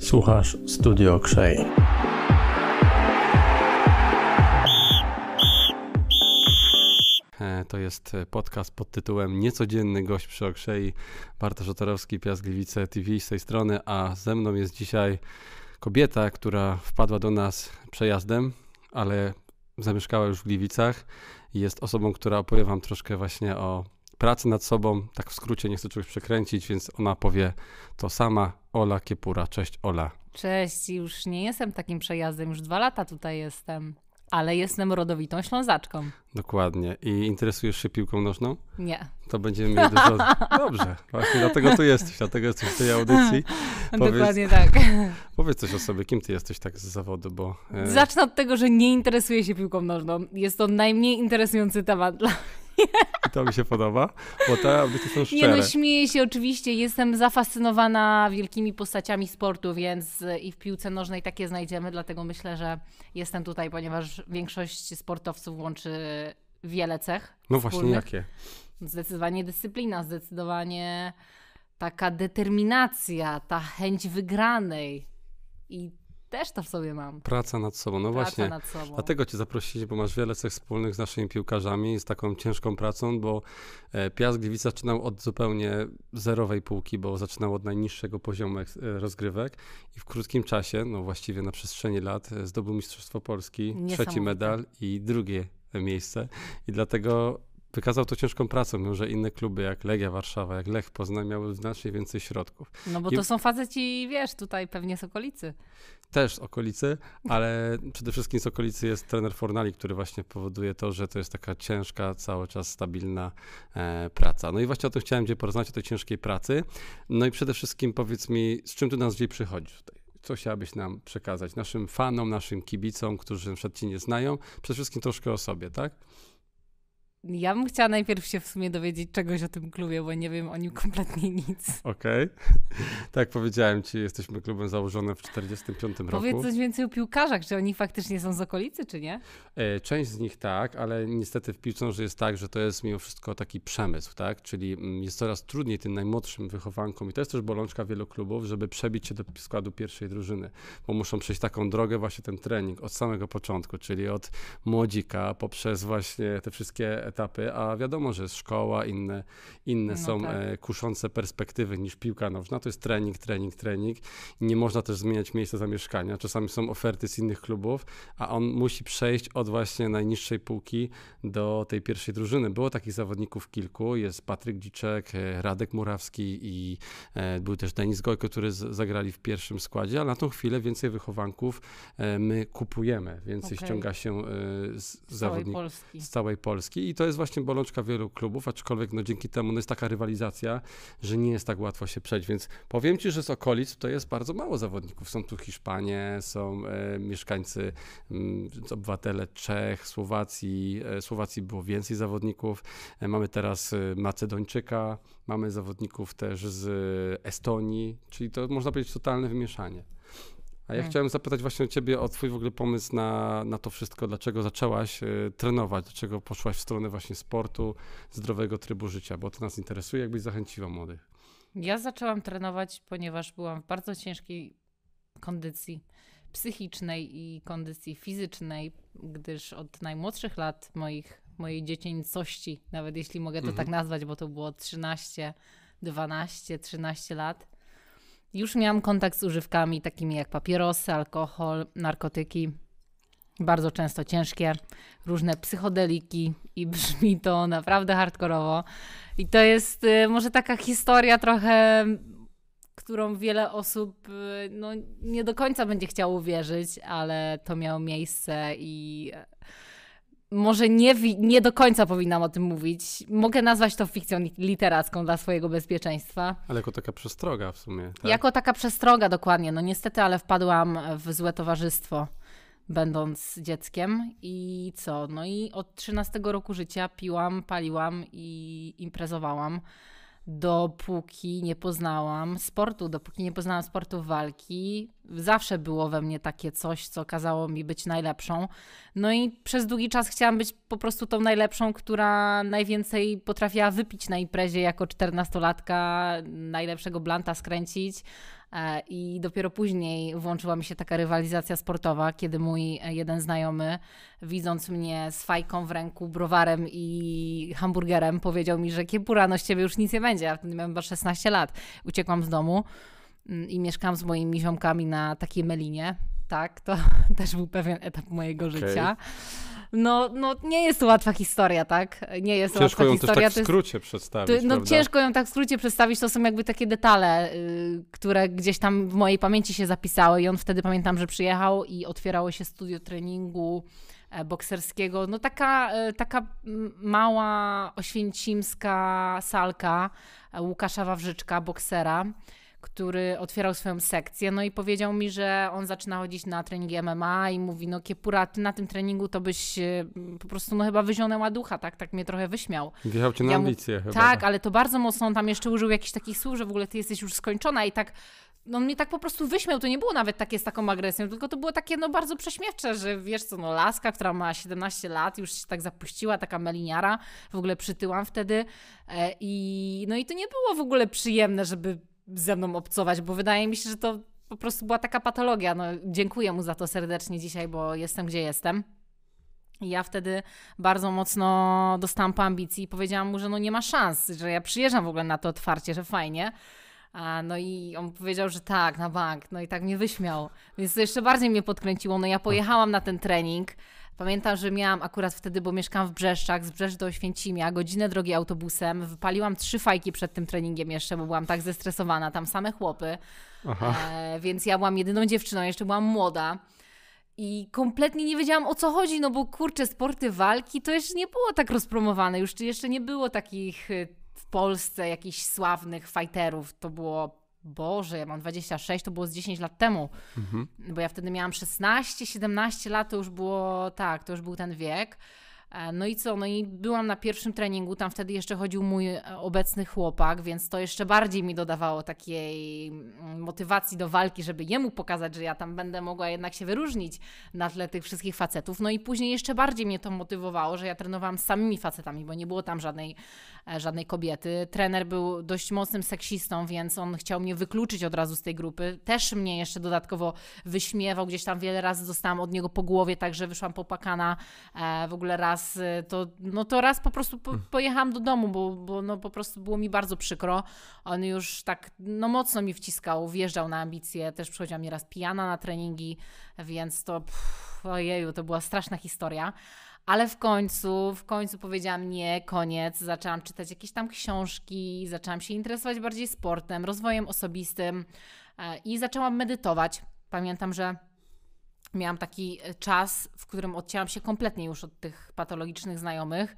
Słuchasz Studio Krzej. E, to jest podcast pod tytułem Niecodzienny gość przy Okrzei. Bartosz Otorowski, Piast Gliwice TV z tej strony, a ze mną jest dzisiaj kobieta, która wpadła do nas przejazdem, ale zamieszkała już w Gliwicach jest osobą, która opowie wam troszkę właśnie o pracy nad sobą. Tak w skrócie, nie chcę czegoś przekręcić, więc ona powie to sama. Ola Kiepura. Cześć Ola. Cześć, już nie jestem takim przejazdem, już dwa lata tutaj jestem, ale jestem rodowitą Ślązaczką. Dokładnie. I interesujesz się piłką nożną? Nie. To będziemy mieli dużo... Dobrze, właśnie dlatego tu jesteś, dlatego jesteś w tej audycji. Powiedz, Dokładnie tak. Powiedz coś o sobie, kim ty jesteś tak z zawodu, bo... E... Zacznę od tego, że nie interesuję się piłką nożną. Jest to najmniej interesujący temat dla i to mi się podoba, bo te audycje są szczere. Nie no, śmieję się oczywiście. Jestem zafascynowana wielkimi postaciami sportu, więc i w piłce nożnej takie znajdziemy, dlatego myślę, że jestem tutaj, ponieważ większość sportowców łączy wiele cech. No właśnie, jakie? Zdecydowanie dyscyplina, zdecydowanie taka determinacja, ta chęć wygranej. I też to w sobie mam. Praca nad sobą, no Praca właśnie. Nad sobą. Dlatego cię zaprosili, bo masz wiele cech wspólnych z naszymi piłkarzami, z taką ciężką pracą, bo e, Piast Gliwice zaczynał od zupełnie zerowej półki, bo zaczynał od najniższego poziomu e, rozgrywek i w krótkim czasie, no właściwie na przestrzeni lat, e, zdobył Mistrzostwo Polski, trzeci medal i drugie miejsce. I dlatego wykazał to ciężką pracą, mimo że inne kluby jak Legia Warszawa, jak Lech Poznań miały znacznie więcej środków. No bo I... to są faceci, wiesz, tutaj pewnie z okolicy. Też z okolicy, ale przede wszystkim z okolicy jest trener Fornali, który właśnie powoduje to, że to jest taka ciężka, cały czas stabilna e, praca. No i właśnie o tym chciałem Cię porozmawiać, o tej ciężkiej pracy. No i przede wszystkim powiedz mi, z czym tu nas dzisiaj przychodzisz tutaj? Co chciałabyś nam przekazać? Naszym fanom, naszym kibicom, którzy na przykład Cię nie znają, przede wszystkim troszkę o sobie, tak? Ja bym chciała najpierw się w sumie dowiedzieć czegoś o tym klubie, bo nie wiem o nim kompletnie nic. Okej. Okay. Tak powiedziałem ci, jesteśmy klubem założonym w 1945 roku. Powiedz coś więcej o piłkarzach, czy oni faktycznie są z okolicy, czy nie? E, część z nich tak, ale niestety w piłce jest tak, że to jest mimo wszystko taki przemysł, tak? Czyli mm, jest coraz trudniej tym najmłodszym wychowankom i to jest też bolączka wielu klubów, żeby przebić się do składu pierwszej drużyny, bo muszą przejść taką drogę, właśnie ten trening od samego początku, czyli od młodzika poprzez właśnie te wszystkie etapy, a wiadomo, że jest szkoła, inne, inne no są tak. E, kuszące perspektywy niż piłka nożna. To jest trening, trening, trening. Nie można też zmieniać miejsca zamieszkania. Czasami są oferty z innych klubów, a on musi przejść od właśnie najniższej półki do tej pierwszej drużyny. Było takich zawodników kilku. Jest Patryk Dziczek, e, Radek Murawski i e, był też Denis Gojko, który zagrali w pierwszym składzie, ale na tą chwilę więcej wychowanków my kupujemy. Więcej okay. ściąga się z, z zawodników z całej Polski. I to jest właśnie bolączka wielu klubów, aczkolwiek no, dzięki temu no, jest taka rywalizacja, że nie jest tak łatwo się przejść, więc powiem Ci, że z okolic to jest bardzo mało zawodników. Są tu Hiszpanie, są e, mieszkańcy, m, mm, obywatele Czech, Słowacji. E, Słowacji było więcej zawodników. E, mamy teraz e, Macedończyka, mamy zawodników też z Estonii, czyli to można powiedzieć totalne wymieszanie. A ja hmm. chciałem zapytać właśnie o ciebie, o twój w ogóle pomysł na, na to wszystko, dlaczego zaczęłaś y, trenować, dlaczego poszłaś w stronę właśnie sportu, zdrowego trybu życia, bo to nas interesuje, jakbyś zachęciła młodych. Ja zaczęłam trenować, ponieważ byłam w bardzo ciężkiej kondycji psychicznej i kondycji fizycznej, gdyż od najmłodszych lat moich, mojej dziecięcości, nawet jeśli mogę to tak mhm. tak nazwać, bo to było 13, 12, 13 lat, już miałam kontakt z używkami takimi jak papierosy, alkohol, narkotyki. Bardzo często ciężkie, różne psychodeliki i brzmi to naprawdę hardkorowo. I to jest y, może taka historia trochę, którą wiele osób y, no, nie do końca będzie chciało uwierzyć, ale to miało miejsce i może nie, nie do końca powinnam o tym mówić. Mogę nazwać to fikcją literacką dla swojego bezpieczeństwa. Ale jako taka przestroga w sumie. Tak? Jako taka przestroga, dokładnie. No niestety, ale wpadłam w złe towarzystwo, będąc dzieckiem. I co? No i od 13 roku życia piłam, paliłam i imprezowałam. Dopóki nie poznałam sportu, dopóki nie poznałam sportu walki. Zawsze było we mnie takie coś, co kazało mi być najlepszą. No i przez długi czas chciałam być po prostu tą najlepszą, która najwięcej potrafiła wypić na imprezie jako czternastolatka, najlepszego blanta skręcić. E, I dopiero później włączyła mi się taka rywalizacja sportowa, kiedy mój jeden znajomy, widząc mnie z fajką w ręku, browarem i hamburgerem, powiedział mi, że kiepura, z ciebie już nic nie będzie. Ja wtedy miałem chyba 16 lat. Uciekłam z domu mm, i mieszkałam z moimi ziomkami na takiej melinie. Tak, to też był pewien etap mojego okay. życia. No, no nie jest to łatwa historia, tak? Nie jest to ciężko łatwa ją historia. Też tak w skrócie przedstawić. To, no prawda? ciężko ją tak w skrócie przedstawić, to są jakby takie detale, y, które gdzieś tam w mojej pamięci się zapisały i on wtedy pamiętam, że przyjechał i otwierało się studio treningu e, bokserskiego. No taka, e, taka mała oświęcimska salka e, Łukasza Wawrzyczka, boksera który otwierał swoją sekcję, no i powiedział mi, że on zaczyna chodzić na treningi MMA i mówi, no Kiepura, ty na tym treningu to byś po prostu no chyba wyzionęła ducha, tak? Tak mnie trochę wyśmiał. Wjechał cię na ja ambicje chyba. Tak, ale to bardzo mocno, on tam jeszcze użył jakichś takich słów, że w ogóle ty jesteś już skończona i tak no on mnie tak po prostu wyśmiał, to nie było nawet takie z taką agresją, tylko to było takie no bardzo prześmiewcze, że wiesz co, no laska, która ma 17 lat, już się tak zapuściła, taka meliniara, w ogóle przytyłam wtedy e, i no i to nie było w ogóle przyjemne, żeby ze mną obcować, bo wydaje mi się, że to po prostu była taka patologia. No, dziękuję mu za to serdecznie dzisiaj, bo jestem gdzie jestem. I ja wtedy bardzo mocno dostałam po ambicji i powiedziałam mu, że no nie ma szans, że ja przyjeżdżam w ogóle na to otwarcie, że fajnie. A, no i on powiedział, że tak, na bank. No i tak mnie wyśmiał. Więc to jeszcze bardziej mnie podkręciło. No ja pojechałam na ten trening. Pamiętam, że miałam akurat wtedy, bo mieszkam w Brzeszczach, z Brzesz do Oświęcimia, godzinę drogi autobusem. Wypaliłam trzy fajki przed tym treningiem jeszcze, bo byłam tak zestresowana, tam same chłopy. E, więc ja byłam jedyną dziewczyną, jeszcze byłam młoda. I kompletnie nie wiedziałam o co chodzi, no bo kurczę, sporty walki to jeszcze nie było tak rozpromowane, już jeszcze nie było takich y, Polsce jakichś sławnych fighterów. To było Boże, ja mam 26, to było z 10 lat temu. Mhm. Bo ja wtedy miałam 16, 17 lat, to już było, tak, to już był ten wiek. E, no i co? No i byłam na pierwszym treningu, tam wtedy jeszcze chodził mój e, obecny chłopak, więc to jeszcze bardziej mi dodawało takiej mm, motywacji do walki, żeby jemu pokazać, że ja tam będę mogła jednak się wyróżnić na tle tych wszystkich facetów. No i później jeszcze bardziej mnie to motywowało, że ja trenowałam z samymi facetami, bo nie było tam żadnej, e, żadnej kobiety. Trener był dość mocnym seksistą, więc on chciał mnie wykluczyć od razu z tej grupy. Też mnie jeszcze dodatkowo wyśmiewał, gdzieś tam wiele razy dostałam od niego po głowie, także wyszłam popakana w ogóle raz raz, y, to, no to raz po prostu po, hmm. pojechałam do domu, bo, bo no po prostu było mi bardzo przykro. On już tak no mocno mi wciskał, wjeżdżał na ambicje, też przychodziła mi raz pijana na treningi, więc to pff, ojeju, to była straszna historia. Ale w końcu, w końcu powiedziałam nie, koniec. Zaczęłam czytać jakieś tam książki, zaczęłam się interesować bardziej sportem, rozwojem osobistym e, i zaczęłam medytować. Pamiętam, że miałam taki e, czas, w którym odcięłam się kompletnie już od tych patologicznych znajomych,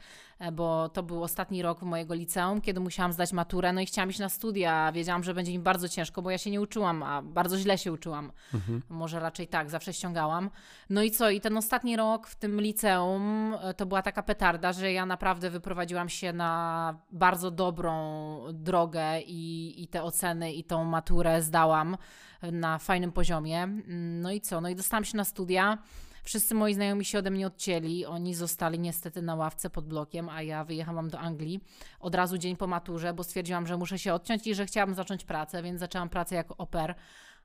bo to był ostatni rok mojego liceum, kiedy musiałam zdać maturę, no i chciałam iść na studia. Wiedziałam, że będzie mi bardzo ciężko, bo ja się nie uczyłam, a bardzo źle się uczyłam. Mhm. Może raczej tak, zawsze ściągałam. No i co? I ten ostatni rok w tym liceum e, to była taka petarda, że ja naprawdę wyprowadziłam się na bardzo dobrą drogę i, i te oceny i tą maturę zdałam na fajnym poziomie. No i co? No i dostałam się na studia. Wszyscy moi znajomi się ode mnie odcięli. Oni zostali niestety na ławce pod blokiem, a ja wyjechałam do Anglii od razu dzień po maturze, bo stwierdziłam, że muszę się odciąć i że chciałam zacząć pracę, więc zaczęłam pracę jako oper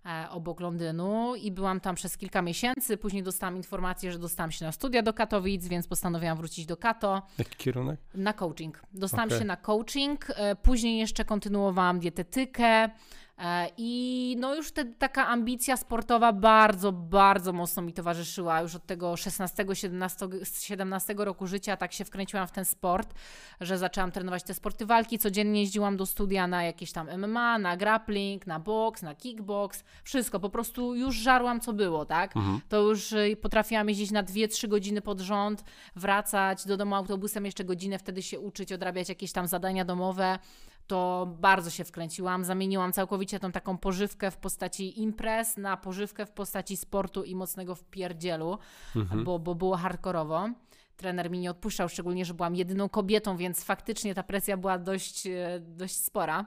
e, obok Londynu i byłam tam przez kilka miesięcy. Później dostałam informację, że dostałam się na studia do Katowic, więc postanowiłam wrócić do Kato. Jaki kierunek? Na coaching. Dostałam okay. się na coaching. E, później jeszcze kontynuowałam dietetykę. E, I no już te, taka ambicja sportowa bardzo, bardzo mocno mi towarzyszyła. Już od tego 16-17 17 roku życia tak się wkręciłam w ten sport, że zaczęłam trenować te sporty walki. Codziennie jeździłam do studia na jakieś tam MMA, na grappling, na boks, na kickbox. Wszystko, po prostu już żarłam co było, tak? Mhm. To już y, potrafiłam jeździć na 2-3 godziny pod rząd, wracać do domu autobusem jeszcze godzinę, wtedy się uczyć, odrabiać jakieś tam zadania domowe to bardzo się wkręciłam. Zamieniłam całkowicie tą taką pożywkę w postaci imprez na pożywkę w postaci sportu i mocnego wpierdzielu, mhm. bo, bo było hardkorowo. trener mi nie odpuszczał, szczególnie, że byłam jedyną kobietą, więc faktycznie ta presja była dość, e, dość spora.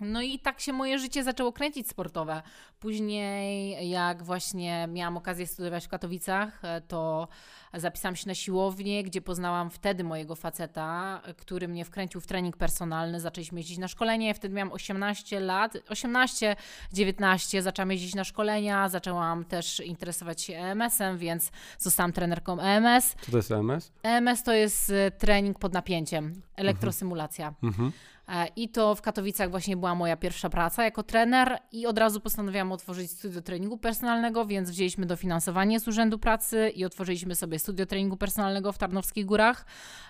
No i tak się moje życie zaczęło kręcić sportowe. Później, jak właśnie miałam okazję studiować w Katowicach, e, to zapisałam się na siłownię, gdzie poznałam wtedy mojego faceta, który mnie wkręcił w trening personalny. Zaczęliśmy jeździć na szkolenie. Wtedy miałam 18 lat, 18, 19. Zaczęłam jeździć na szkolenia, zaczęłam też interesować się EMS-em, więc zostałam trenerką EMS. Co to jest EMS? EMS to jest e, trening pod napięciem, elektrosymulacja. Mhm. E, I to w Katowicach właśnie była moja pierwsza praca jako trener i od razu postanowiłam otworzyć studio treningu personalnego, więc wzięliśmy dofinansowanie z Urzędu Pracy i otworzyliśmy sobie studio treningu personalnego w Tarnowskich Górach.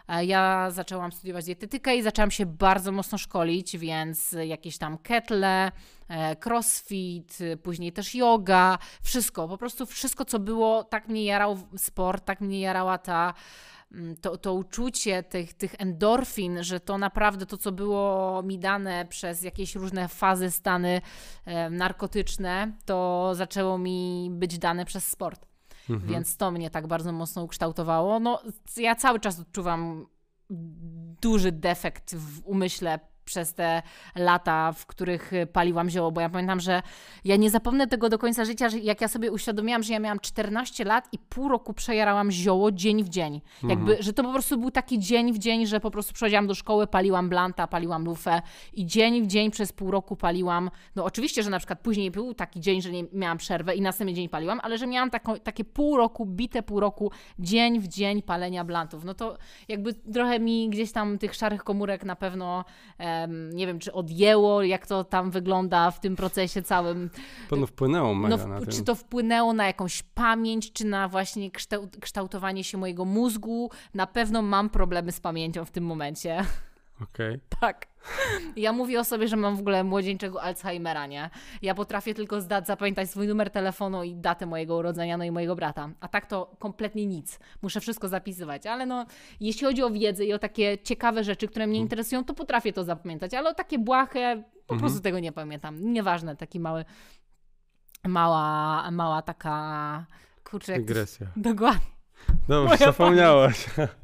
E, Ja zaczęłam studiować dietetykę i zaczęłam się bardzo mocno szkolić, więc jakieś tam ketle, e, crossfit, później też yoga, wszystko, po prostu wszystko, co było, tak mnie jarał sport, tak mnie jarała ta mm, to, to uczucie tych, tych endorfin, że to naprawdę to, co było mi dane przez jakieś różne fazy, stany e, narkotyczne, to zaczęło mi być dane przez sport. Mhm. Więc to mnie tak bardzo mocno ukształtowało. No, ja cały czas odczuwam duży defekt w umyśle przez te lata, w których y, paliłam zioło, bo ja pamiętam, że ja nie zapomnę tego do końca życia, że jak ja sobie uświadomiłam, że ja miałam 14 lat i pół roku przejarałam zioło dzień w dzień. Jakby, że to po prostu był taki dzień w dzień, że po prostu przychodziłam do szkoły, paliłam blanta, paliłam lufę i dzień w dzień przez pół roku paliłam. No oczywiście, że na przykład później był taki dzień, że nie miałam przerwę i następny dzień paliłam, ale że miałam taką, takie pół roku, bite pół roku, dzień w dzień palenia blantów. No to jakby trochę mi gdzieś tam tych szarych komórek na pewno em, nie wiem, czy odjęło, jak to tam wygląda w tym procesie całym. Pewno wpłynęło mega No, na w, tym. czy to wpłynęło na jakąś pamięć, czy na właśnie kształt, kształtowanie się mojego mózgu? Na pewno mam problemy z pamięcią w tym momencie. Okej. Tak. Ja mówię o sobie, że mam w ogóle młodzieńczego Alzheimera, nie? Ja potrafię tylko zdać, zapamiętać swój numer telefonu i datę mojego urodzenia, no i mojego brata. A tak to kompletnie nic. Muszę wszystko zapisywać. Ale no, jeśli chodzi o wiedzę i o takie ciekawe rzeczy, które mnie interesują, to potrafię to zapamiętać. Ale o takie błahe, po prostu tego nie pamiętam. Nieważne, taki mały, mała, mała taka, kurczę, Dygresja. Dokładnie. Dobrze, zapomniałaś.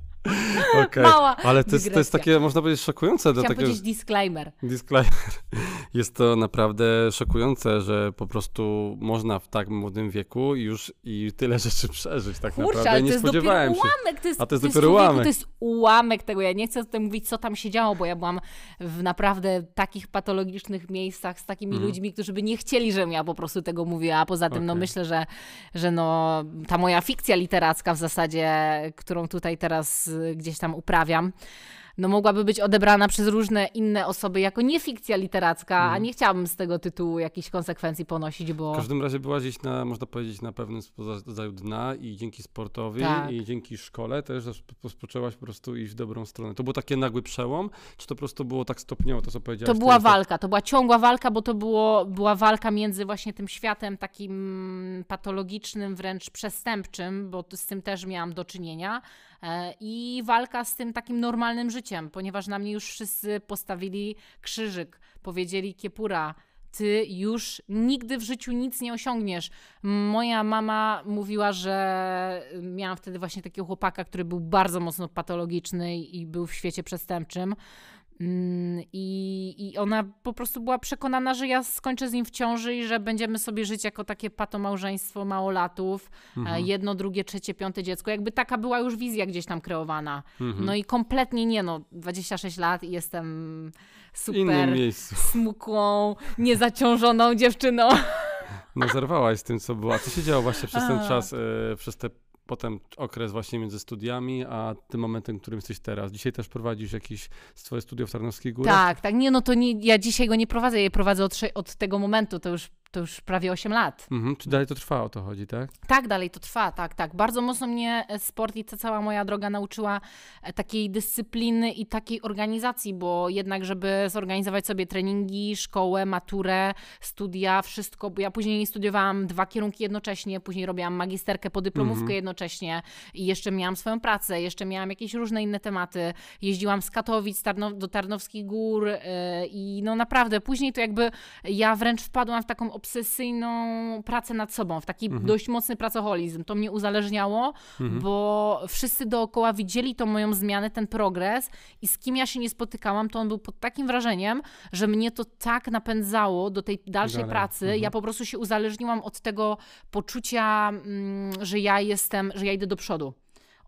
Okej. Mała Ale to jest, to jest takie, można powiedzieć, szokujące do Chciałam takiego powiedzieć disclaimer. disclaimer. Jest to naprawdę szokujące, że po prostu można w tak młodym wieku już i tyle rzeczy przeżyć tak Kurczę, naprawdę. Nie to jest spodziewałem się. ułamek. To jest, A to jest to dopiero ułamek. To jest ułamek tego. Ja nie chcę tutaj mówić, co tam się działo, bo ja byłam w naprawdę takich patologicznych miejscach z takimi Mhm. ludźmi, którzy by nie chcieli, żebym ja po prostu tego mówiła. A poza tym, no Okej. myślę, że, że no, ta moja fikcja literacka w zasadzie, którą tutaj teraz gdzieś tam uprawiam, no mogłaby być odebrana przez różne inne osoby jako nie fikcja literacka, Mhm. a nie chciałabym z tego tytułu jakichś konsekwencji ponosić, bo... W każdym razie była gdzieś na, można powiedzieć, na pewnym rodzaju dna i dzięki sportowi Tak. i dzięki szkole też rozpoczęłaś po prostu iść w dobrą stronę. To był taki nagły przełom, czy to po prostu było tak stopniowo, to co powiedziałaś? To była tak- walka, to była ciągła walka, bo to było, była walka między właśnie tym światem takim patologicznym, wręcz przestępczym, bo z tym też miałam do czynienia, i walka z tym takim normalnym życiem, ponieważ na mnie już wszyscy postawili krzyżyk, powiedzieli kiepura. Ty już nigdy w życiu nic nie osiągniesz. Moja mama mówiła, że miałam wtedy właśnie takiego chłopaka, który był bardzo mocno patologiczny i był w świecie przestępczym. Mm, I, I ona po prostu była przekonana, że ja skończę z nim w ciąży i że będziemy sobie żyć jako takie patomałżeństwo małolatów. Mhm. e, Jedno, drugie, trzecie, piąte dziecko. Jakby taka była już wizja gdzieś tam kreowana. Mhm. No i kompletnie nie, no 26 lat i jestem super miejscu. smukłą, niezaciążoną dziewczyną. No zerwałaś z tym, co było. A co się działo właśnie przez ten czas, e, przez ten potem okres właśnie między studiami, a tym momentem, którym jesteś teraz? Dzisiaj też prowadzisz jakieś swoje studio w Tarnowskich Górach? Tak, tak. Nie, no to nie, ja dzisiaj go nie prowadzę, ja je prowadzę od, od tego momentu, to już, to już prawie 8 lat. Mhm. Czy dalej to trwa, o to chodzi, tak? Tak, dalej to trwa, tak, tak. Bardzo mocno mnie e, sport i ta cała moja droga nauczyła e, takiej dyscypliny i takiej organizacji, bo jednak, żeby zorganizować sobie treningi, szkołę, maturę, studia, wszystko, bo ja później studiowałam dwa kierunki jednocześnie, później robiłam magisterkę, podyplomówkę Mhm. jednocześnie i jeszcze miałam swoją pracę, jeszcze miałam jakieś różne inne tematy. Jeździłam z Katowic do Tarnowskich Gór e, i no naprawdę później to jakby ja wręcz wpadłam w taką obsesyjną pracę nad sobą, w taki mhm. dość mocny pracoholizm. To mnie uzależniało, mhm. bo wszyscy dookoła widzieli tą moją zmianę, ten progres i z kim ja się nie spotykałam, to on był pod takim wrażeniem, że mnie to tak napędzało do tej dalszej Dalej. pracy. Mhm. Ja po prostu się uzależniłam od tego poczucia, mm, że ja jestem, że ja idę do przodu.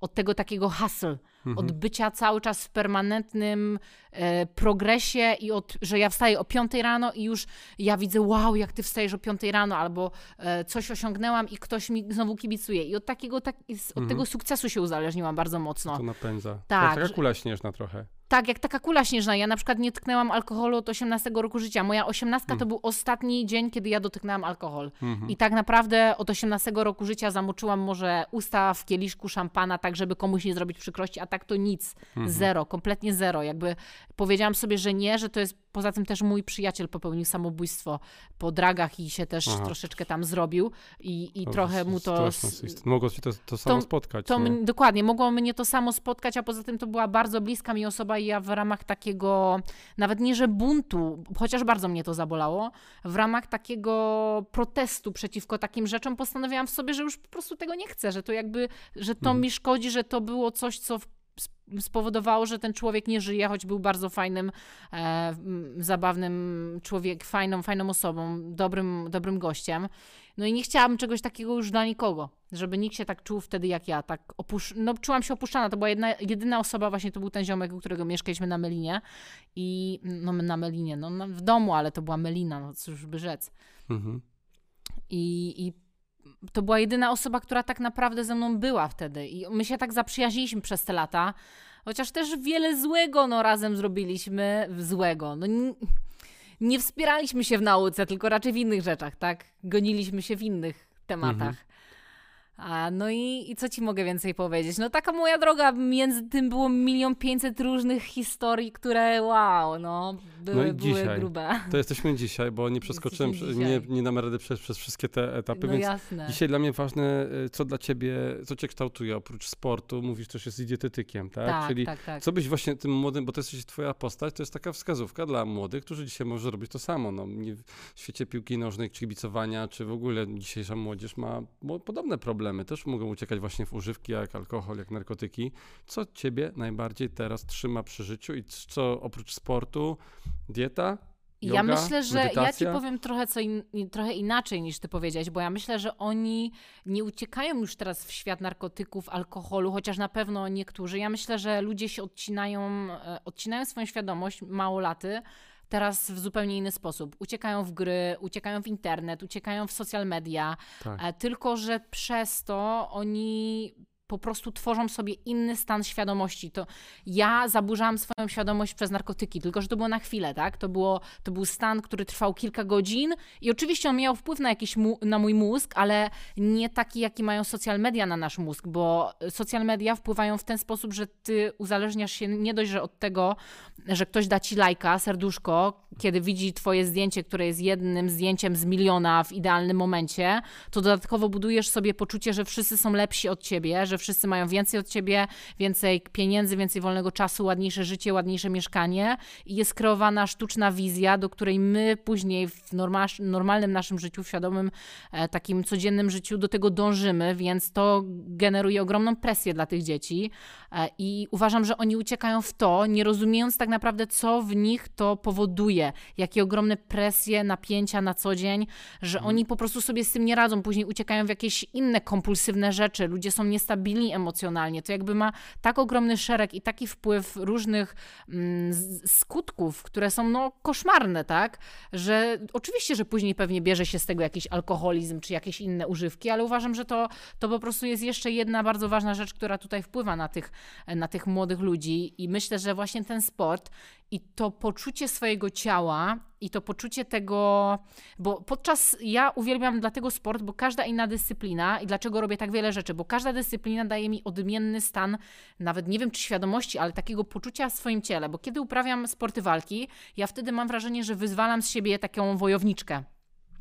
Od tego takiego hustle mhm. od bycia cały czas w permanentnym e, progresie i od, że ja wstaję o 5 rano i już ja widzę, wow, jak ty wstajesz o 5 rano, albo e, coś osiągnęłam i ktoś mi znowu kibicuje. I od takiego, tak, od mhm. tego sukcesu się uzależniłam bardzo mocno. To napędza. Tak. To taka kula śnieżna trochę. Tak, jak taka kula śnieżna. Ja na przykład nie tknęłam alkoholu od 18 roku życia. Moja 18 to mm. był ostatni dzień, kiedy ja dotyknęłam alkohol. Mm -hmm. I tak naprawdę od 18 roku życia zamoczyłam może usta w kieliszku szampana, tak żeby komuś nie zrobić przykrości, a tak to nic. Mm -hmm. Zero, kompletnie zero. Jakby powiedziałam sobie, że nie, że to jest Poza tym też mój przyjaciel popełnił samobójstwo po dragach i się też Aha. troszeczkę tam zrobił i, i no, trochę mu to... Mogło się to, to samo to, spotkać. To dokładnie, mogło mnie to samo spotkać, a poza tym to była bardzo bliska mi osoba i ja w ramach takiego, nawet nie że buntu, chociaż bardzo mnie to zabolało, w ramach takiego protestu przeciwko takim rzeczom postanowiłam w sobie, że już po prostu tego nie chcę, że to jakby, że to mhm. mi szkodzi, że to było coś, co spowodowało, że ten człowiek nie żyje, choć był bardzo fajnym, e, zabawnym człowiekiem, fajną, fajną osobą, dobrym, dobrym gościem. No i nie chciałabym czegoś takiego już dla nikogo, żeby nikt się tak czuł wtedy jak ja, tak opusz... no czułam się opuszczana, to była jedna, jedyna osoba, właśnie to był ten ziomek, u którego mieszkaliśmy na Melinie i, no na Melinie, no w domu, ale to była Melina, no cóż by rzec. Mhm. I, I to była jedyna osoba, która tak naprawdę ze mną była wtedy. I my się tak zaprzyjaźniliśmy przez te lata. Chociaż też wiele złego no, razem zrobiliśmy. Złego. No, nie, nie wspieraliśmy się w nauce, tylko raczej w innych rzeczach, tak? Goniliśmy się w innych tematach. Mhm. A, no i, i co ci mogę więcej powiedzieć? No taka moja droga, między tym było milion pięćset różnych historii, które wow, no, były, no były dzisiaj, grube. To jesteśmy dzisiaj, bo nie przeskoczyłem, nie, nie damy rady przejść przez wszystkie te etapy, no więc jasne. dzisiaj dla mnie ważne, y, co dla ciebie, co cię kształtuje oprócz sportu, mówisz też jest dietetykiem, tak? tak Czyli tak, tak. co byś właśnie tym młodym, bo to jest twoja postać, to jest taka wskazówka dla młodych, którzy dzisiaj może robić to samo, no, w świecie piłki nożnej, czy kibicowania, czy w ogóle dzisiejsza młodzież ma podobne problemy problemy też mogą uciekać właśnie w używki, jak alkohol, jak narkotyki. Co ciebie najbardziej teraz trzyma przy życiu i co oprócz sportu, dieta, Yoga, ja myślę, że medytacja? ja ci powiem trochę, co in, trochę inaczej niż ty powiedziałeś, bo ja myślę, że oni nie uciekają już teraz w świat narkotyków, alkoholu, chociaż na pewno niektórzy. Ja myślę, że ludzie się odcinają, e, odcinają swoją świadomość, małolaty, teraz w zupełnie inny sposób. Uciekają w gry, uciekają w internet, uciekają w social media, tak. E, tylko że przez to oni po prostu tworzą sobie inny stan świadomości. To ja zaburzałam swoją świadomość przez narkotyki, tylko że to było na chwilę, tak? To, było, to był stan, który trwał kilka godzin i oczywiście on miał wpływ na, jakiś na mój mózg, ale nie taki, jaki mają social media na nasz mózg, bo social media wpływają w ten sposób, że ty uzależniasz się nie dość, że od tego, że ktoś da ci lajka, serduszko, kiedy widzi twoje zdjęcie, które jest jednym zdjęciem z miliona w idealnym momencie, to dodatkowo budujesz sobie poczucie, że wszyscy są lepsi od ciebie, że wszyscy mają więcej od ciebie, więcej pieniędzy, więcej wolnego czasu, ładniejsze życie, ładniejsze mieszkanie. I jest kreowana sztuczna wizja, do której my później w normalnym naszym życiu, w świadomym, e, takim codziennym życiu do tego dążymy, więc to generuje ogromną presję dla tych dzieci. E, i uważam, że oni uciekają w to, nie rozumiejąc tak naprawdę, co w nich to powoduje, jakie ogromne presje, napięcia na co dzień, że mhm. oni po prostu sobie z tym nie radzą, później uciekają w jakieś inne kompulsywne rzeczy, ludzie są niestabilni, stabilni emocjonalnie, to jakby ma tak ogromny szereg i taki wpływ różnych mm, skutków, które są no koszmarne, tak? Że oczywiście, że później pewnie bierze się z tego jakiś alkoholizm czy jakieś inne używki, ale uważam, że to, to po prostu jest jeszcze jedna bardzo ważna rzecz, która tutaj wpływa na tych, na tych młodych ludzi i myślę, że właśnie ten sport i to poczucie swojego ciała i to poczucie tego, bo podczas, ja uwielbiam dlatego sport, bo każda inna dyscyplina i dlaczego robię tak wiele rzeczy, bo każda dyscyplina daje mi odmienny stan, nawet nie wiem czy świadomości, ale takiego poczucia w swoim ciele, bo kiedy uprawiam sporty walki, ja wtedy mam wrażenie, że wyzwalam z siebie taką wojowniczkę.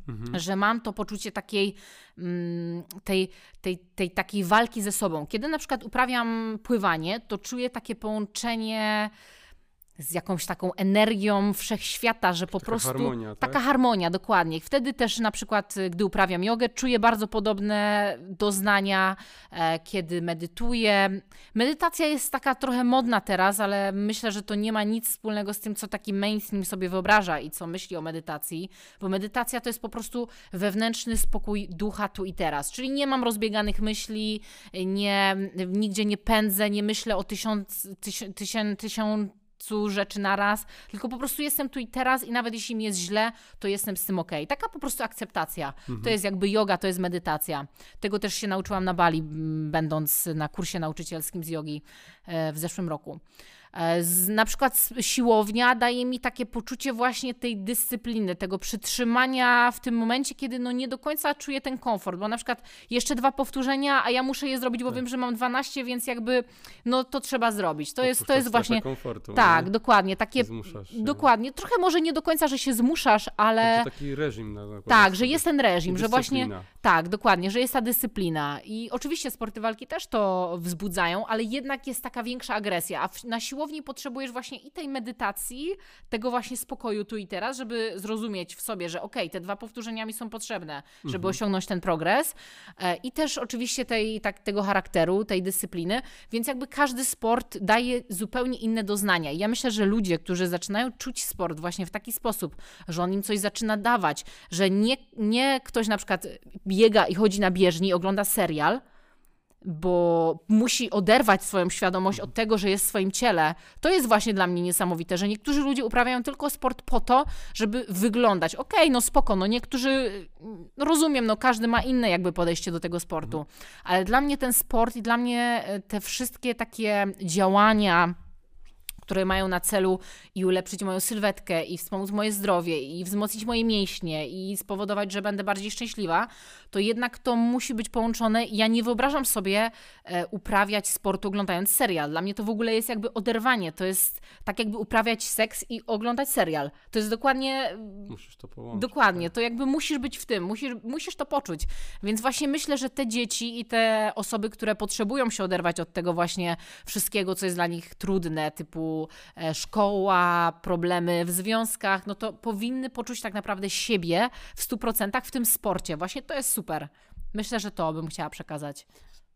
Mhm. Że mam to poczucie takiej, mm, tej, tej, tej takiej walki ze sobą. Kiedy na przykład uprawiam pływanie, to czuję takie połączenie z jakąś taką energią wszechświata, że po Taka prostu harmonia, tak? taka harmonia, dokładnie. Wtedy też na przykład, y, gdy uprawiam jogę, czuję bardzo podobne doznania, e, kiedy medytuję. Medytacja jest taka trochę modna teraz, ale myślę, że to nie ma nic wspólnego z tym, co taki mainstream sobie wyobraża i co myśli o medytacji, bo medytacja to jest po prostu wewnętrzny spokój ducha tu i teraz. Czyli nie mam rozbieganych myśli, nie, nigdzie nie pędzę, nie myślę o tysiąc, tysiąc, tysiąc, tysiąc rzeczy na raz, tylko po prostu jestem tu i teraz i nawet jeśli mi jest źle, to jestem z tym ok. Taka po prostu akceptacja. To jest jakby yoga, to jest medytacja. Tego też się nauczyłam na Bali, m, będąc na kursie nauczycielskim z jogi e, w zeszłym roku. E, Z, na przykład siłownia daje mi takie poczucie właśnie tej dyscypliny, tego przytrzymania w tym momencie, kiedy no nie do końca czuję ten komfort, bo na przykład jeszcze dwa powtórzenia, a ja muszę je zrobić, bo wiem, że mam 12, więc jakby no to trzeba zrobić. To jest, to jest właśnie... komfortu, Tak, nie? dokładnie, takie... Dokładnie, trochę może nie do końca, że się zmuszasz, ale To taki reżim na tak, że jest ten reżim, że właśnie tak, dokładnie, że jest ta dyscyplina. I oczywiście sporty walki też to wzbudzają, ale jednak jest taka większa agresja. A w, na siłowni potrzebujesz właśnie i tej medytacji, tego właśnie spokoju tu i teraz, żeby zrozumieć w sobie, że okej, te dwa powtórzenia mi są potrzebne, żeby Mhm. osiągnąć ten progres. E, I też oczywiście tej, tak, tego charakteru, tej dyscypliny. Więc jakby każdy sport daje zupełnie inne doznania. I ja myślę, że ludzie, którzy zaczynają czuć sport właśnie w taki sposób, że on im coś zaczyna dawać, że nie, nie ktoś na przykład biega i chodzi na bieżni ogląda serial, bo musi oderwać swoją świadomość od tego, że jest w swoim ciele. To jest właśnie dla mnie niesamowite, że niektórzy ludzie uprawiają tylko sport po to, żeby wyglądać. Okej, no spoko, no niektórzy, no rozumiem, no każdy ma inne jakby podejście do tego sportu, ale dla mnie ten sport i dla mnie e, te wszystkie takie działania, które mają na celu i ulepszyć moją sylwetkę, i wspomóc moje zdrowie, i wzmocnić moje mięśnie, i spowodować, że będę bardziej szczęśliwa, to jednak to musi być połączone. Ja nie wyobrażam sobie e, uprawiać sportu oglądając serial. Dla mnie to w ogóle jest jakby oderwanie. To jest tak jakby uprawiać seks i oglądać serial. To jest dokładnie Musisz to połączyć. Dokładnie, to jakby musisz być w tym, musisz, musisz to poczuć. Więc właśnie myślę, że te dzieci i te osoby, które potrzebują się oderwać od tego właśnie wszystkiego, co jest dla nich trudne, typu e, szkoła, problemy w związkach, no to powinny poczuć tak naprawdę siebie w 100% w tym sporcie. Właśnie to jest super. Myślę, że to bym chciała przekazać.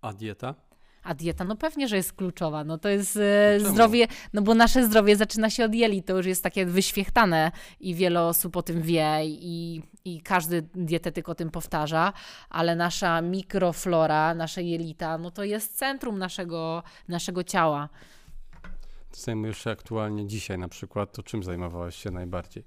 A dieta? A dieta, no pewnie, że jest kluczowa. No to jest e, Czemu? zdrowie, no bo nasze zdrowie zaczyna się od jeli. To już jest takie wyświechtane i wiele osób o tym wie i, i każdy dietetyk o tym powtarza, ale nasza mikroflora, nasze jelita, no to jest centrum naszego, naszego ciała. Ty zajmujesz się aktualnie dzisiaj na przykład, to czym zajmowałaś się najbardziej?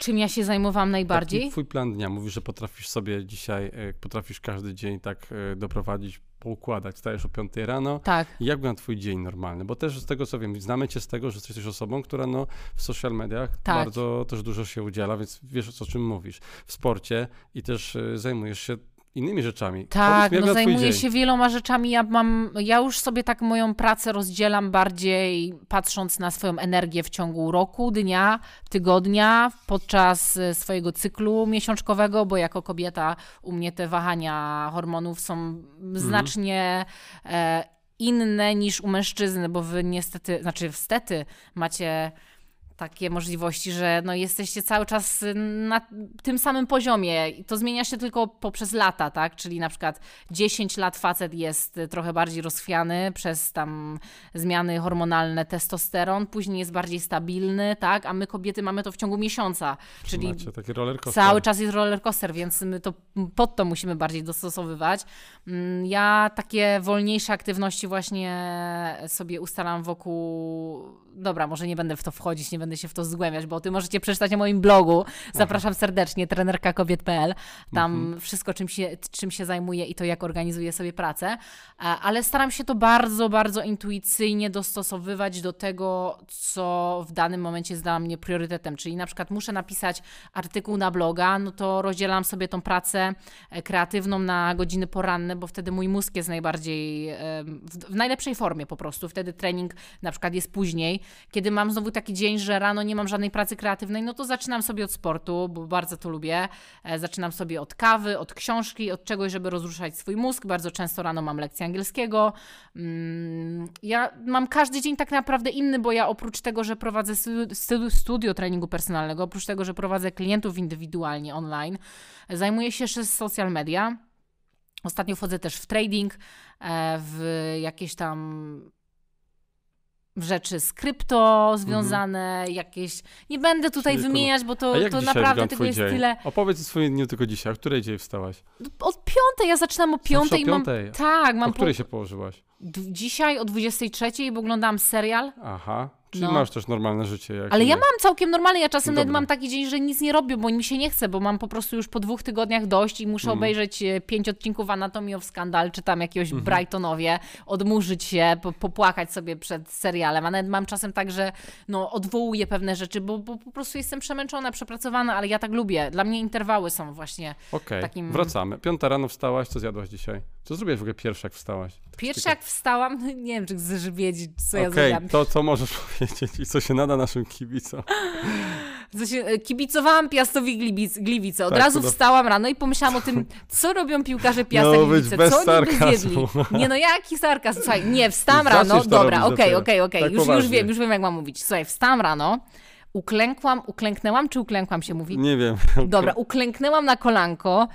Czym ja się zajmowałam najbardziej? Taki twój plan dnia. Mówisz, że potrafisz sobie dzisiaj, e, potrafisz każdy dzień tak e, doprowadzić, poukładać. Stajesz o 5 rano. Tak. Jak wygląda twój dzień normalny? Bo też z tego co wiem, znamy cię z tego, że jesteś osobą, która no, w social mediach Tak. bardzo też dużo się udziela, więc wiesz o czym mówisz. W sporcie i też e, zajmujesz się innymi rzeczami. Tak, mi, no zajmuję się wieloma rzeczami. Ja mam, ja już sobie tak moją pracę rozdzielam bardziej patrząc na swoją energię w ciągu roku, dnia, tygodnia, podczas e, swojego cyklu miesiączkowego, bo jako kobieta u mnie te wahania hormonów są Mhm. znacznie e, inne niż u mężczyzny, bo wy niestety, znaczy niestety macie takie możliwości, że no jesteście cały czas na tym samym poziomie i to zmienia się tylko poprzez lata, tak? Czyli na przykład 10 lat facet jest trochę bardziej rozchwiany przez tam zmiany hormonalne, testosteron, później jest bardziej stabilny, tak? A my kobiety mamy to w ciągu miesiąca, czyli Macie taki. Cały czas jest roller coaster, więc my to pod to musimy bardziej dostosowywać. Mm, Ja takie wolniejsze aktywności właśnie sobie ustalam wokół. Dobra, może nie będę w to wchodzić, nie będę się w to zgłębiać, bo o tym możecie przeczytać na moim blogu. Zapraszam serdecznie, trenerkakobiet.pl. Tam wszystko, czym się, czym się zajmuję i to, jak organizuję sobie pracę. Ale staram się to bardzo, bardzo intuicyjnie dostosowywać do tego, co w danym momencie jest dla mnie priorytetem. Czyli na przykład muszę napisać artykuł na bloga, no to rozdzielam sobie tą pracę e, kreatywną na godziny poranne, bo wtedy mój mózg jest najbardziej w najlepszej formie po prostu. Wtedy trening na przykład jest później, kiedy mam znowu taki dzień, że że rano nie mam żadnej pracy kreatywnej, no to zaczynam sobie od sportu, bo bardzo to lubię. E, zaczynam sobie od kawy, od książki, od czegoś, żeby rozruszać swój mózg. Bardzo często rano mam lekcję angielskiego. Mm, ja mam każdy dzień tak naprawdę inny, bo ja oprócz tego, że prowadzę studio, treningu personalnego, oprócz tego, że prowadzę klientów indywidualnie online, zajmuję się jeszcze social media. Ostatnio wchodzę też w trading, e, w jakieś tam rzeczy z krypto związane, mhm. jakieś. Nie będę tutaj Czyli wymieniać, bo to, to naprawdę tego jest dzień? tyle. Opowiedz o swoim dniu tylko dzisiaj. O której dzień wstałaś? Od piątej, ja zaczynam o piątej. O piątej? Mam, tak, mam. O której po... się położyłaś? Dzisiaj o 23, bo oglądam serial. Aha. Czyli no. masz też normalne życie. Ale ja mam całkiem normalne. Ja czasem nawet mam taki dzień, że nic nie robię, bo mi się nie chce, bo mam po prostu już po dwóch tygodniach dość i muszę mm. obejrzeć e, pięć odcinków Anatomii of Skandal, czy tam jakiegoś mm -hmm. Brightonowie, odmurzyć się, popłakać sobie przed serialem. A nawet mam czasem tak, że no, odwołuję pewne rzeczy, bo, bo po prostu jestem przemęczona, przepracowana, ale ja tak lubię. Dla mnie interwały są właśnie okay. takim... wracamy. Piąta rano wstałaś, co zjadłaś dzisiaj? Co zrobiłeś w ogóle pierwszy, jak wstałaś? Tak pierwszy, jak wstałam, nie wiem, czy chcesz wiedzieć, co okay, ja zrobiłam. to co możesz powiedzieć i co się nada naszym kibicom. E, kibicowałam Piastowi Gliwic, Gliwice. Od tak, razu wstałam rano i pomyślałam o tym, co robią piłkarze Piasta no, Gliwice, co oni by zjedli. Nie no, jaki sarkazm? Słuchaj, nie, wstałam rano, dobra, okej, okej, okej, tak już, już wiem, już wiem jak mam mówić. Słuchaj, wstałam rano, uklękłam, uklęknęłam czy uklękłam się mówi? Nie wiem. Dobra, uklęknęłam na kolanko,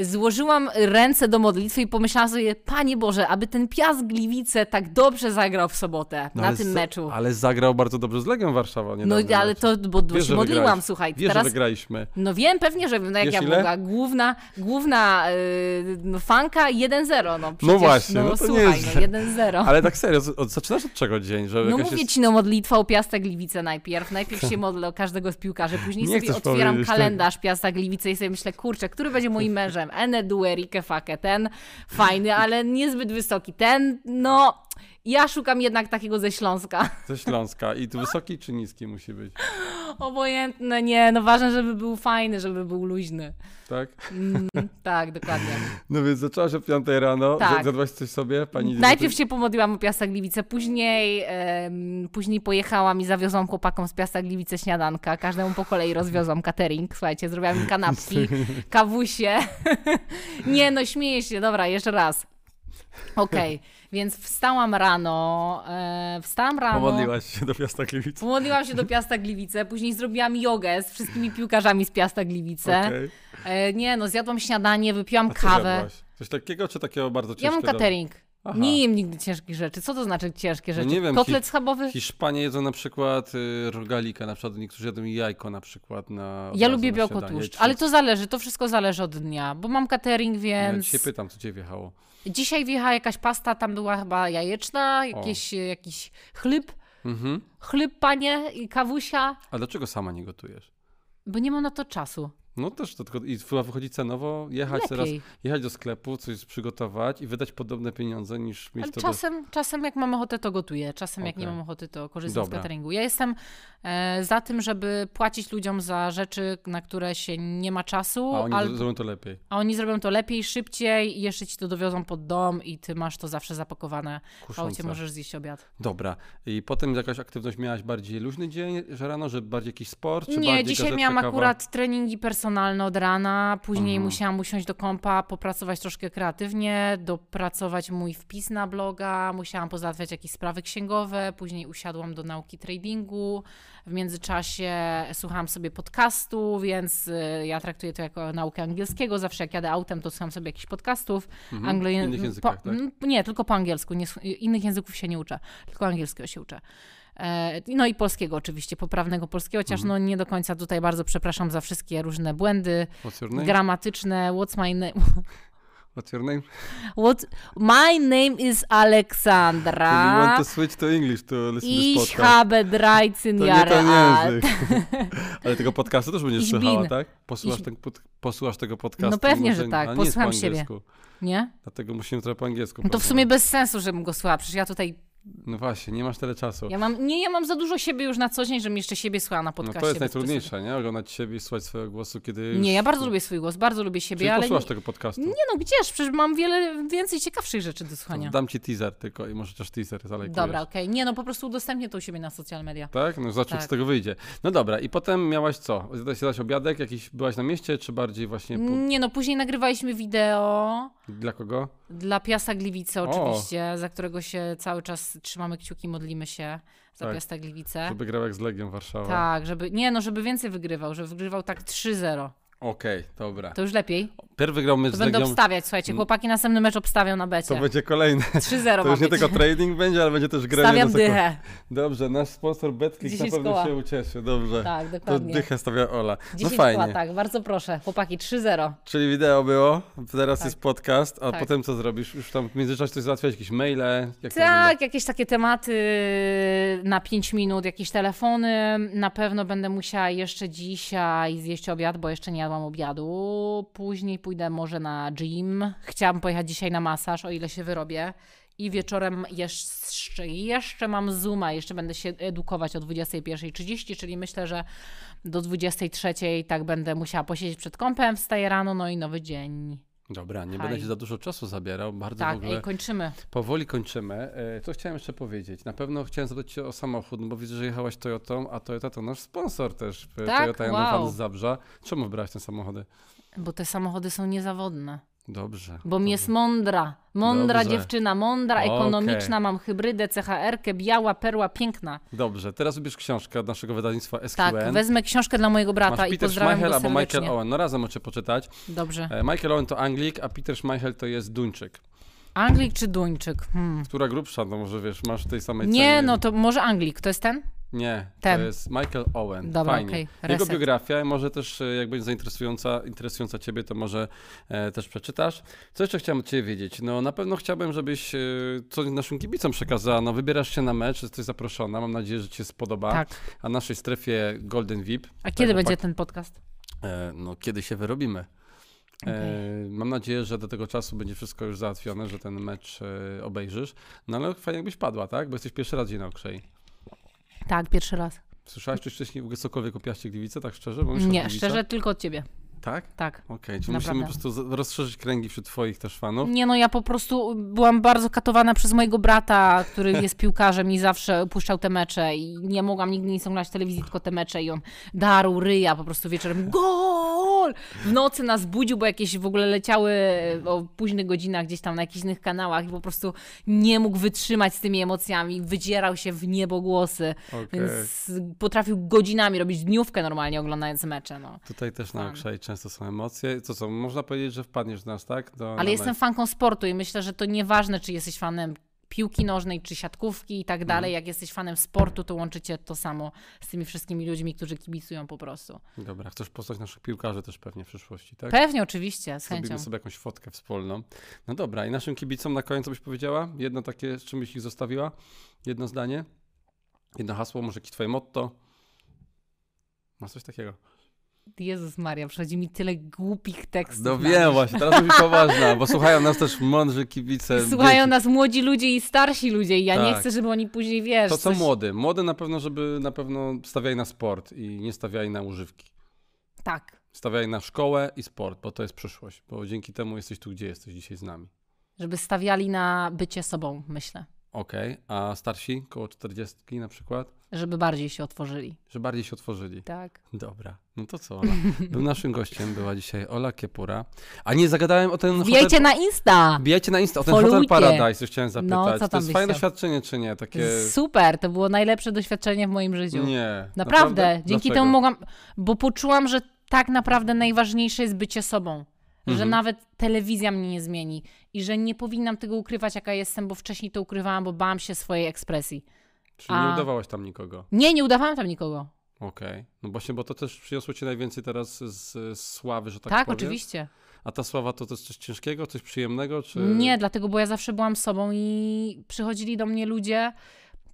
złożyłam ręce do modlitwy i pomyślałam sobie, Panie Boże, aby ten Piast Gliwice tak dobrze zagrał w sobotę no na tym meczu. Ale zagrał bardzo dobrze z Legią Warszawa. No ale to, bo Wiesz, się modliłam, słuchaj. Wiesz, teraz... że wygraliśmy. No wiem, pewnie, że no jak Wiesz ja ile? mogła. Główna, główna yy, fanka 1-0, no przecież, No właśnie, no, no to słuchaj, nie jest... no 1-0. Ale tak serio, od, zaczynasz od czego dzień? Że no mówię jest... ci, no modlitwa o Piasta Gliwice najpierw. Najpierw się modlę o każdego z piłkarzy, później nie sobie otwieram kalendarz tak. Piasta Gliwice i sobie myślę, kurczę, który będzie moim mężem? Ene Dueri Rikę Fakę. Ten fajny, ale niezbyt wysoki. Ten, no, ja szukam jednak takiego ze Śląska. Ze Śląska. I tu wysoki czy niski musi być? Obojętne, nie. No ważne, żeby był fajny, żeby był luźny. Tak? Mm, tak, dokładnie. No więc zaczęłaś o 5 rano. Tak. Zjadłaś coś sobie? Pani Najpierw się pomodliłam o Piasta Gliwice, później, um, później pojechałam i zawiozłam chłopakom z Piasta Gliwice śniadanka. Każdemu po kolei rozwiozłam catering. Słuchajcie, zrobiłam im kanapki, kawusie. nie, no śmieję się. Dobra, jeszcze raz. Okej. Okay. Więc wstałam rano, e, wstałam rano. Pomodliłaś się do Piasta Gliwice. Pomodliłam się do Piasta Gliwice, później zrobiłam jogę z wszystkimi piłkarzami z Piasta Gliwice. Okay. E, nie no, zjadłam śniadanie, wypiłam A kawę. Coś takiego, czy takiego bardzo ciężkiego? Ja mam catering. Aha. Nie jem nigdy ciężkich rzeczy. Co to znaczy ciężkie no rzeczy? No nie wiem, Kotlet schabowy? Hiszpanie jedzą na przykład y, rogalika, na przykład niektórzy jedzą jajko na przykład na Ja lubię białkotłuszcz, ale to zależy, to wszystko zależy od dnia, bo mam catering, więc... Ja dzisiaj pytam, co cię wjechało. Dzisiaj wjechała jakaś pasta, tam była chyba jajeczna, jakieś, jakiś chleb. Mhm. Chleb, panie, i kawusia. A dlaczego sama nie gotujesz? Bo nie mam na to czasu. No też to tylko i wychodzi cenowo jechać teraz, jechać do sklepu, coś przygotować i wydać podobne pieniądze niż mieć Ale to czasem, do... czasem jak mam ochotę, to gotuję. Czasem okay. jak nie mam ochoty, to korzystam Dobra. z cateringu. Ja jestem e, za tym, żeby płacić ludziom za rzeczy, na które się nie ma czasu. A oni zrobią to lepiej. A oni zrobią to lepiej, szybciej i jeszcze ci to dowiozą pod dom i ty masz to zawsze zapakowane. Kuszące. możesz zjeść obiad. Dobra. I potem jakaś aktywność miałaś bardziej luźny dzień, że rano, że bardziej jakiś sport? Czy nie, dzisiaj miałam kawa? akurat treningi personalne personalne od rana, później mhm. musiałam usiąść do kompa, popracować troszkę kreatywnie, dopracować mój wpis na bloga, musiałam pozałatwiać jakieś sprawy księgowe, później usiadłam do nauki tradingu, w międzyczasie słuchałam sobie podcastu, więc y, ja traktuję to jako naukę angielskiego, zawsze jak jadę autem, to słucham sobie jakichś podcastów. Mhm. Anglo... Innych językach, po... tak? Nie, tylko po angielsku, nie... innych języków się nie uczę, tylko angielskiego się uczę. E, no i polskiego oczywiście, poprawnego polskiego, chociaż mhm. no nie do końca tutaj bardzo przepraszam za wszystkie różne błędy gramatyczne. What's my name? What's your name? What? My name is Alexandra. So you want to switch to English to listen ich to this podcast? habe 13 to Jahre alt. Ale tego podcastu też będziesz słuchała, tak? Posłuchasz, ich... ten, posłuchasz tego podcastu? No pewnie, może, że tak. Posłucham siebie. Nie? Dlatego musimy trochę po angielsku. No to w sumie bez sensu, żebym go słuchała. Przecież ja tutaj No właśnie, nie masz tyle czasu. Ja mam, nie, ja mam za dużo siebie już na co dzień, żebym jeszcze siebie słuchała na No podcaście. to jest najtrudniejsze, nie? Oglądać siebie i słuchać swojego głosu, kiedy już... Nie, ja bardzo lubię swój głos, bardzo lubię siebie, Czyli ale posłuchasz nie, tego podcastu. nie no, gdzież, przecież mam wiele więcej ciekawszych rzeczy do słuchania. Dam ci teaser tylko i może też teaser zalejkujesz. Dobra, okej. Nie no, po prostu udostępnię to u siebie na social media. Tak? No zobaczymy, Tak. z tego wyjdzie. No dobra, i potem miałaś co? Zjadłaś obiadek? Jakiś, byłaś na mieście, czy bardziej właśnie... Po... Nie no, później nagrywaliśmy wideo Dla kogo? dla Piasta Gliwice O. oczywiście, za którego się cały czas trzymamy kciuki, modlimy się za Tak. Piasta Gliwice. Żeby grał jak z Legią Warszawa. Tak, żeby, nie no, żeby więcej wygrywał, żeby wygrywał tak 3-0. Okej, dobra. To już lepiej. Pierw wygrał mecz To z będę Legią. obstawiać, słuchajcie, chłopaki następny mecz obstawią na becie. To będzie kolejne. 3-0 To ma już nie być. tylko trading będzie, ale będzie też granie Stawiam dychę. Dobrze, nasz sponsor BetClick na 10 pewno koła. się ucieszy. Dobrze. Tak, to dokładnie. dychę stawia Ola. No 10 fajnie. koła, tak, bardzo proszę. Chłopaki, 3-0. Czyli wideo było, teraz Tak. jest podcast, a Tak. potem co zrobisz? Już tam w międzyczasie coś załatwiać, jakieś maile? Jak to Tak, jakieś takie tematy na 5 minut, jakieś telefony. Na pewno będę musiała jeszcze dzisiaj zjeść obiad, bo jeszcze nie jadłam obiadu. Później pójdę może na gym. Chciałam pojechać dzisiaj na masaż, o ile się wyrobię. I wieczorem jeszcze, jeszcze mam Zooma, jeszcze będę się edukować o 21.30, czyli myślę, że do 23.00 tak będę musiała posiedzieć przed kąpem, wstaję rano, no i nowy dzień. Dobra, nie Haj. będę ci za dużo czasu zabierał, bardzo w Tak, ogóle... ej, kończymy. Powoli kończymy. E, Co chciałem jeszcze powiedzieć? Na pewno chciałem zapytać cię o samochód, no bo widzę, że jechałaś Toyotą, a Toyota to nasz sponsor też. e, Tak? Toyota Wow. z Zabrza. Czemu wybrałaś te samochody? Bo te samochody są niezawodne. Dobrze. Bo mi dobrze. jest mądra. Mądra Dobrze. dziewczyna, mądra, ekonomiczna, mam hybrydę, CHR-kę, biała, perła, piękna. Dobrze, teraz wybierz książkę od naszego wydawnictwa SQN. Tak, wezmę książkę dla mojego brata Masz i Peter pozdrawiam Schmeichel go albo. Michael Owen. No razem możecie poczytać. Dobrze. E, Michael Owen to Anglik, a Peter Schmeichel to jest Duńczyk. Anglik czy Duńczyk? Hmm. Która grubsza, no może wiesz, masz tej samej Nie, cenie. no to może Anglik, to jest ten? Nie, Ten. to jest Michael Owen. Dobra, Fajnie. okej, Jego biografia, może też e, jak będzie zainteresująca interesująca ciebie, to może e, też przeczytasz. Co jeszcze chciałem od ciebie wiedzieć? No na pewno chciałbym, żebyś e, coś naszym kibicom przekazała. No wybierasz się na mecz, jesteś zaproszona, mam nadzieję, że ci się spodoba. Tak. A naszej strefie Golden VIP. A kiedy tak, będzie chłopak- ten podcast? E, no kiedy się wyrobimy. E, Okej. mam nadzieję, że do tego czasu będzie wszystko już załatwione, że ten mecz e, obejrzysz. No ale fajnie jakbyś padła, tak? Bo jesteś pierwszy raz dzień na Okrzei. Tak, pierwszy raz. Słyszałaś czy wcześniej w ogóle cokolwiek o Piaście Gliwice, tak szczerze? Bo Nie, szczerze, tylko od ciebie. Tak? Tak. Okej, czyli Naprawdę. musimy po prostu rozszerzyć kręgi wśród twoich też fanów. Nie no, ja po prostu byłam bardzo katowana przez mojego brata, który jest piłkarzem i zawsze puszczał te mecze i nie mogłam nigdy nie oglądać telewizji, tylko te mecze i on darł ryja po prostu wieczorem gol! W nocy nas budził, bo jakieś w ogóle leciały o późnych godzinach gdzieś tam na jakichś innych kanałach i po prostu nie mógł wytrzymać z tymi emocjami, wydzierał się w niebogłosy, Okej. więc potrafił godzinami robić dniówkę normalnie oglądając mecze, no. Tutaj też na Fan. Często są emocje. Co co, można powiedzieć, że wpadniesz w nas, tak? Do, Ale jestem mecz. fanką sportu i myślę, że to nieważne, czy jesteś fanem piłki nożnej, czy siatkówki i tak dalej. Jak jesteś fanem sportu, to łączycie to samo z tymi wszystkimi ludźmi, którzy kibicują po prostu. Dobra, chcesz poznać naszych piłkarzy też pewnie w przyszłości, tak? Pewnie, oczywiście, z chęcią. Zrobimy sobie jakąś fotkę wspólną. No dobra, i naszym kibicom na koniec byś powiedziała? Jedno takie, z czym byś ich zostawiła? Jedno zdanie? Jedno hasło, może jakieś twoje motto? Masz coś takiego? Jezus Maria, przychodzi mi tyle głupich tekstów. No wiem właśnie, teraz być poważna, bo słuchają nas też mądrzy kibice. Słuchają dzieci. nas młodzi ludzie i starsi ludzie i ja nie Tak. chcę, żeby oni później, wiesz, To co coś... młody. Młody na pewno, żeby na pewno stawiali na sport i nie stawiali na używki. Tak, Stawiali na szkołę i sport, bo to jest przyszłość. Bo dzięki temu jesteś tu, gdzie jesteś dzisiaj z nami. żeby stawiali na bycie sobą, myślę. Okej, a starsi, koło 40 na przykład, Żeby bardziej się otworzyli. że bardziej się otworzyli. Tak. Dobra, no to co, Ola? Był naszym gościem, była dzisiaj Ola Kiepura. A nie zagadałem o ten Wbijajcie hotel... na Insta! Wbijajcie na Insta, o ten Hotel Followujcie. Paradise, już chciałem zapytać. No, co to tam jest byś fajne chciał? doświadczenie, czy nie? Takie... Super, to było najlepsze doświadczenie w moim życiu. Nie. Naprawdę. Dzięki Dlaczego? temu mogłam, bo poczułam, że tak naprawdę najważniejsze jest bycie sobą. Że Mhm. nawet telewizja mnie nie zmieni i że nie powinnam tego ukrywać, jaka jestem, bo wcześniej to ukrywałam, bo bałam się swojej ekspresji. Czyli nie A- udawałaś tam nikogo. Nie, nie udawałam tam nikogo. Okej. No właśnie, bo to też przyniosło ci najwięcej teraz z, z sławy, że tak, Tak, powiem. oczywiście. A ta sława to, to jest coś ciężkiego, coś przyjemnego, czy... Nie, dlatego, bo ja zawsze byłam sobą i przychodzili do mnie ludzie,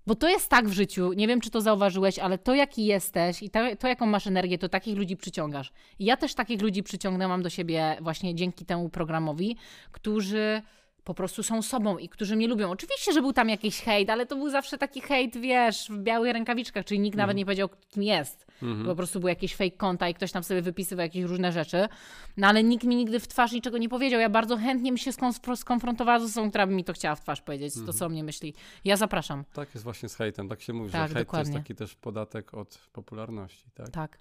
bo to jest tak w życiu, nie wiem, czy to zauważyłeś, ale to, jaki jesteś i to, to jaką masz energię, to takich ludzi przyciągasz. I ja też takich ludzi przyciągnęłam do siebie właśnie dzięki temu programowi, którzy po prostu są sobą i którzy mnie lubią. Oczywiście, że był tam jakiś hejt, ale to był zawsze taki hejt, wiesz, w białych rękawiczkach, czyli nikt nawet nie powiedział, kim jest. Po prostu były jakieś fake konta i ktoś tam sobie wypisywał jakieś różne rzeczy. No ale nikt mi nigdy w twarz niczego nie powiedział. Ja bardzo chętnie bym się skonf- skonfrontowała z osobą, która by mi to chciała w twarz powiedzieć, to co o mnie myśli. Ja zapraszam. Tak jest właśnie z hejtem, tak się mówi, Tak, że hejt to dokładnie. jest taki też podatek od popularności, tak? Tak.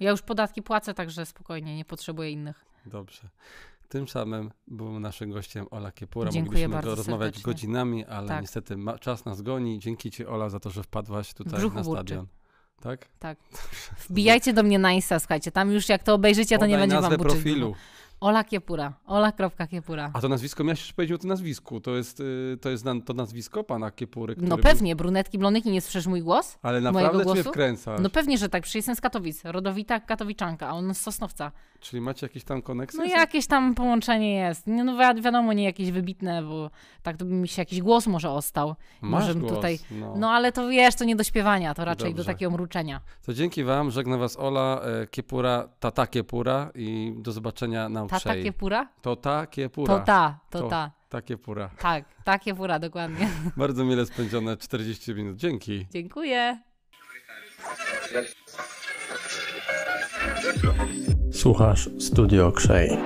Ja już podatki płacę, także spokojnie, nie potrzebuję innych. Dobrze. Tym samym był naszym gościem Ola Kiepura. Dziękuję Mogliśmy bardzo rozmawiać serdecznie. godzinami, ale Tak. niestety ma, czas nas goni. Dzięki Ci, Ola, za to, że wpadłaś tutaj na stadion. Tak? Tak. Wbijajcie do mnie na Insta, słuchajcie, tam już jak to obejrzycie, to nie Podaj będzie wam nazwę burczyć. profilu. Ola Kiepura. Ola.kiepura. A to nazwisko, miałeś jeszcze powiedzieć o tym nazwisku. To jest, y, to jest to nazwisko pana Kiepury, No był- pewnie, brunetki, blondynki, nie słyszysz mój głos? Ale mojego naprawdę mnie głosu? wkręcasz? No pewnie, że tak, przecież jestem z Katowic, rodowita katowiczanka, a on z Sosnowca. Czyli macie jakieś tam koneksje? No jakieś tam połączenie jest. Nie, no wi- wiadomo, nie jakieś wybitne, bo tak to by mi się jakiś głos może ostał. Masz może głos, tutaj- No. No ale to wiesz, to nie do śpiewania, to raczej Dobrze. do takiego mruczenia. To dzięki wam, żegna was Ola e, Kiepura, tata Kiepura i do zobaczenia na Ta Uprzej. takie pura? To ta Kiepura. To ta, to To. ta. Ta Kiepura. Tak, takie pura, dokładnie. Bardzo mile spędzone 40 minut. Dzięki. Dziękuję. Słuchasz Studio Krzej.